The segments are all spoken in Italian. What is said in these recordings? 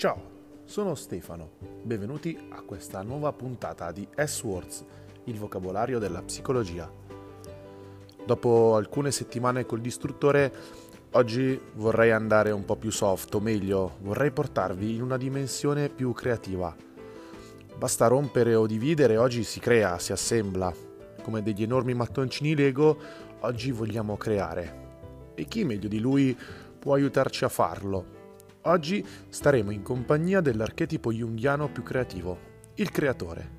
Ciao, sono Stefano. Benvenuti a questa nuova puntata di S-Words, il vocabolario della psicologia. Dopo alcune settimane col distruttore, oggi vorrei andare un po' più soft, o meglio, vorrei portarvi in una dimensione più creativa. Basta rompere o dividere, oggi si crea, si assembla. Come degli enormi mattoncini Lego, oggi vogliamo creare. E chi meglio di lui può aiutarci a farlo? Oggi staremo in compagnia dell'archetipo junghiano più creativo, il creatore.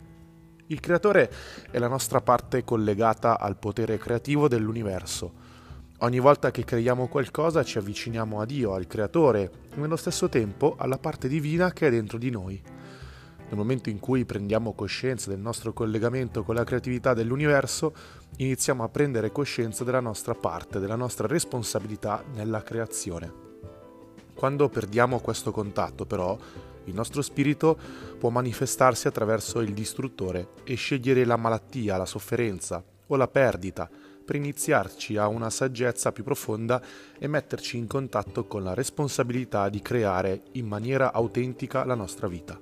Il creatore è la nostra parte collegata al potere creativo dell'universo. Ogni volta che creiamo qualcosa ci avviciniamo a Dio, al creatore, e nello stesso tempo alla parte divina che è dentro di noi. Nel momento in cui prendiamo coscienza del nostro collegamento con la creatività dell'universo, iniziamo a prendere coscienza della nostra parte, della nostra responsabilità nella creazione. Quando perdiamo questo contatto, però, il nostro spirito può manifestarsi attraverso il distruttore e scegliere la malattia, la sofferenza o la perdita per iniziarci a una saggezza più profonda e metterci in contatto con la responsabilità di creare in maniera autentica la nostra vita.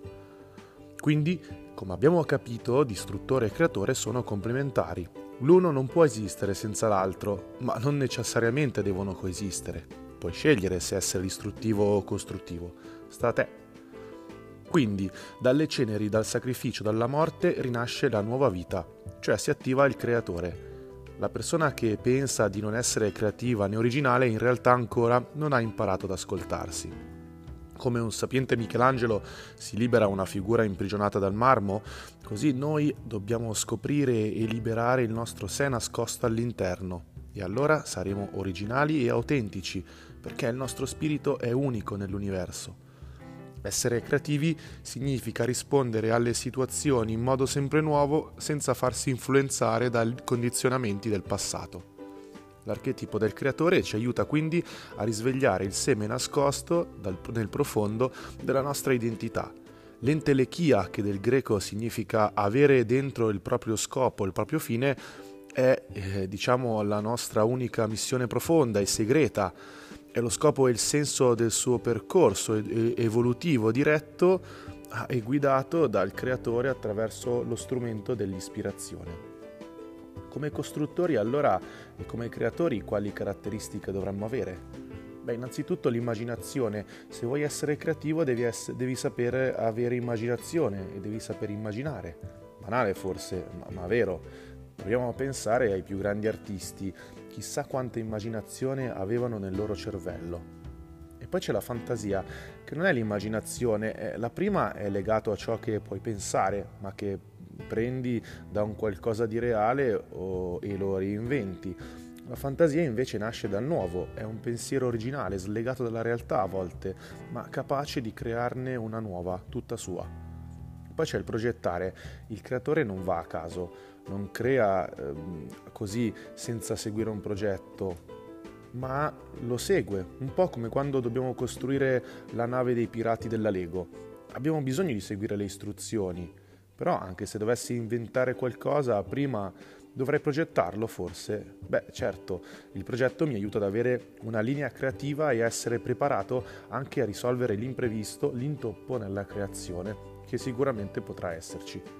Quindi, come abbiamo capito, distruttore e creatore sono complementari. L'uno non può esistere senza l'altro, ma non necessariamente devono coesistere. Puoi scegliere se essere distruttivo o costruttivo. Sta a te. Quindi, dalle ceneri, dal sacrificio, dalla morte rinasce la nuova vita, cioè si attiva il creatore. La persona che pensa di non essere creativa né originale in realtà ancora non ha imparato ad ascoltarsi. Come un sapiente Michelangelo si libera una figura imprigionata dal marmo, così noi dobbiamo scoprire e liberare il nostro sé nascosto all'interno. E allora saremo originali e autentici, perché il nostro spirito è unico nell'universo. Essere creativi significa rispondere alle situazioni in modo sempre nuovo senza farsi influenzare dai condizionamenti del passato. L'archetipo del creatore ci aiuta quindi a risvegliare il seme nascosto dal, nel profondo della nostra identità. L'entelechia, che del greco significa avere dentro il proprio scopo, il proprio fine, è eh, diciamo la nostra unica missione profonda e segreta e lo scopo e il senso del suo percorso evolutivo diretto e guidato dal creatore attraverso lo strumento dell'ispirazione. Come costruttori allora e come creatori quali caratteristiche dovremmo avere? Beh, innanzitutto l'immaginazione. Se vuoi essere creativo devi, essere, devi sapere avere immaginazione e devi saper immaginare. Banale forse, ma, ma vero. Proviamo a pensare ai più grandi artisti, chissà quanta immaginazione avevano nel loro cervello. E poi c'è la fantasia, che non è l'immaginazione, la prima è legato a ciò che puoi pensare, ma che prendi da un qualcosa di reale o, e lo reinventi. La fantasia invece nasce dal nuovo, è un pensiero originale, slegato dalla realtà a volte, ma capace di crearne una nuova, tutta sua. Poi c'è il progettare, il creatore non va a caso, non crea ehm, così senza seguire un progetto, ma lo segue, un po' come quando dobbiamo costruire la nave dei pirati della Lego. Abbiamo bisogno di seguire le istruzioni, però anche se dovessi inventare qualcosa prima dovrei progettarlo forse? Beh, certo, il progetto mi aiuta ad avere una linea creativa e a essere preparato anche a risolvere l'imprevisto, l'intoppo nella creazione, che sicuramente potrà esserci.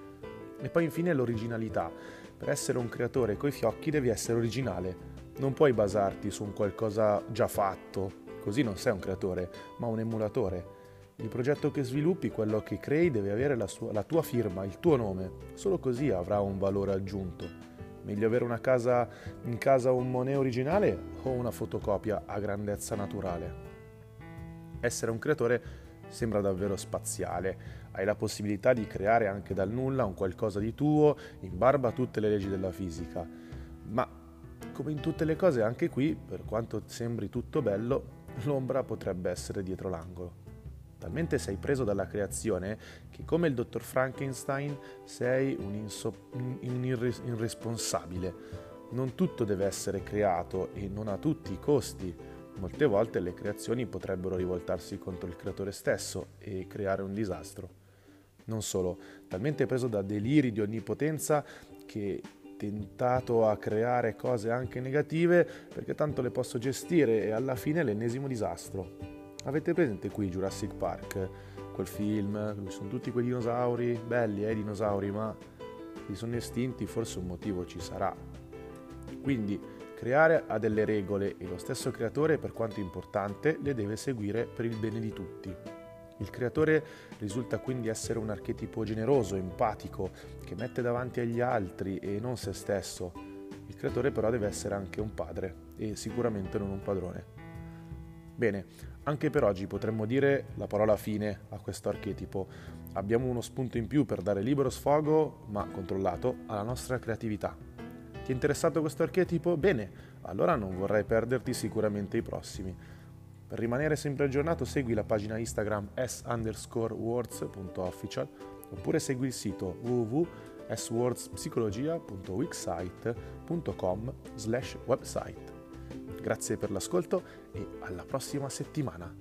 E poi infine l'originalità. Per essere un creatore coi fiocchi devi essere originale. Non puoi basarti su un qualcosa già fatto, così non sei un creatore, ma un emulatore. Il progetto che sviluppi, quello che crei, deve avere la, sua, la tua firma, il tuo nome. Solo così avrà un valore aggiunto. Meglio avere una casa, in casa un Monet originale o una fotocopia a grandezza naturale. Essere un creatore sembra davvero spaziale. Hai la possibilità di creare anche dal nulla un qualcosa di tuo in barba a tutte le leggi della fisica. Ma come in tutte le cose anche qui, per quanto sembri tutto bello, l'ombra potrebbe essere dietro l'angolo. Talmente sei preso dalla creazione che come il dottor Frankenstein sei un, inso- un irres- irresponsabile. Non tutto deve essere creato e non a tutti i costi Molte volte le creazioni potrebbero rivoltarsi contro il creatore stesso e creare un disastro. Non solo, talmente preso da deliri di onnipotenza che tentato a creare cose anche negative perché tanto le posso gestire e alla fine l'ennesimo disastro. Avete presente qui Jurassic Park? quel film, sono tutti quei dinosauri, belli eh, dinosauri, ma li sono estinti, forse un motivo ci sarà. Quindi creare ha delle regole e lo stesso creatore, per quanto importante, le deve seguire per il bene di tutti. Il creatore risulta quindi essere un archetipo generoso, empatico, che mette davanti agli altri e non se stesso. Il creatore però deve essere anche un padre e sicuramente non un padrone. Bene, anche per oggi potremmo dire la parola fine a questo archetipo. Abbiamo uno spunto in più per dare libero sfogo, ma controllato, alla nostra creatività. Ti è interessato questo archetipo? Bene, allora non vorrai perderti sicuramente i prossimi. Per rimanere sempre aggiornato segui la pagina Instagram s oppure segui il sito www.swordspsicologia.wixsite.com slash website. Grazie per l'ascolto e alla prossima settimana.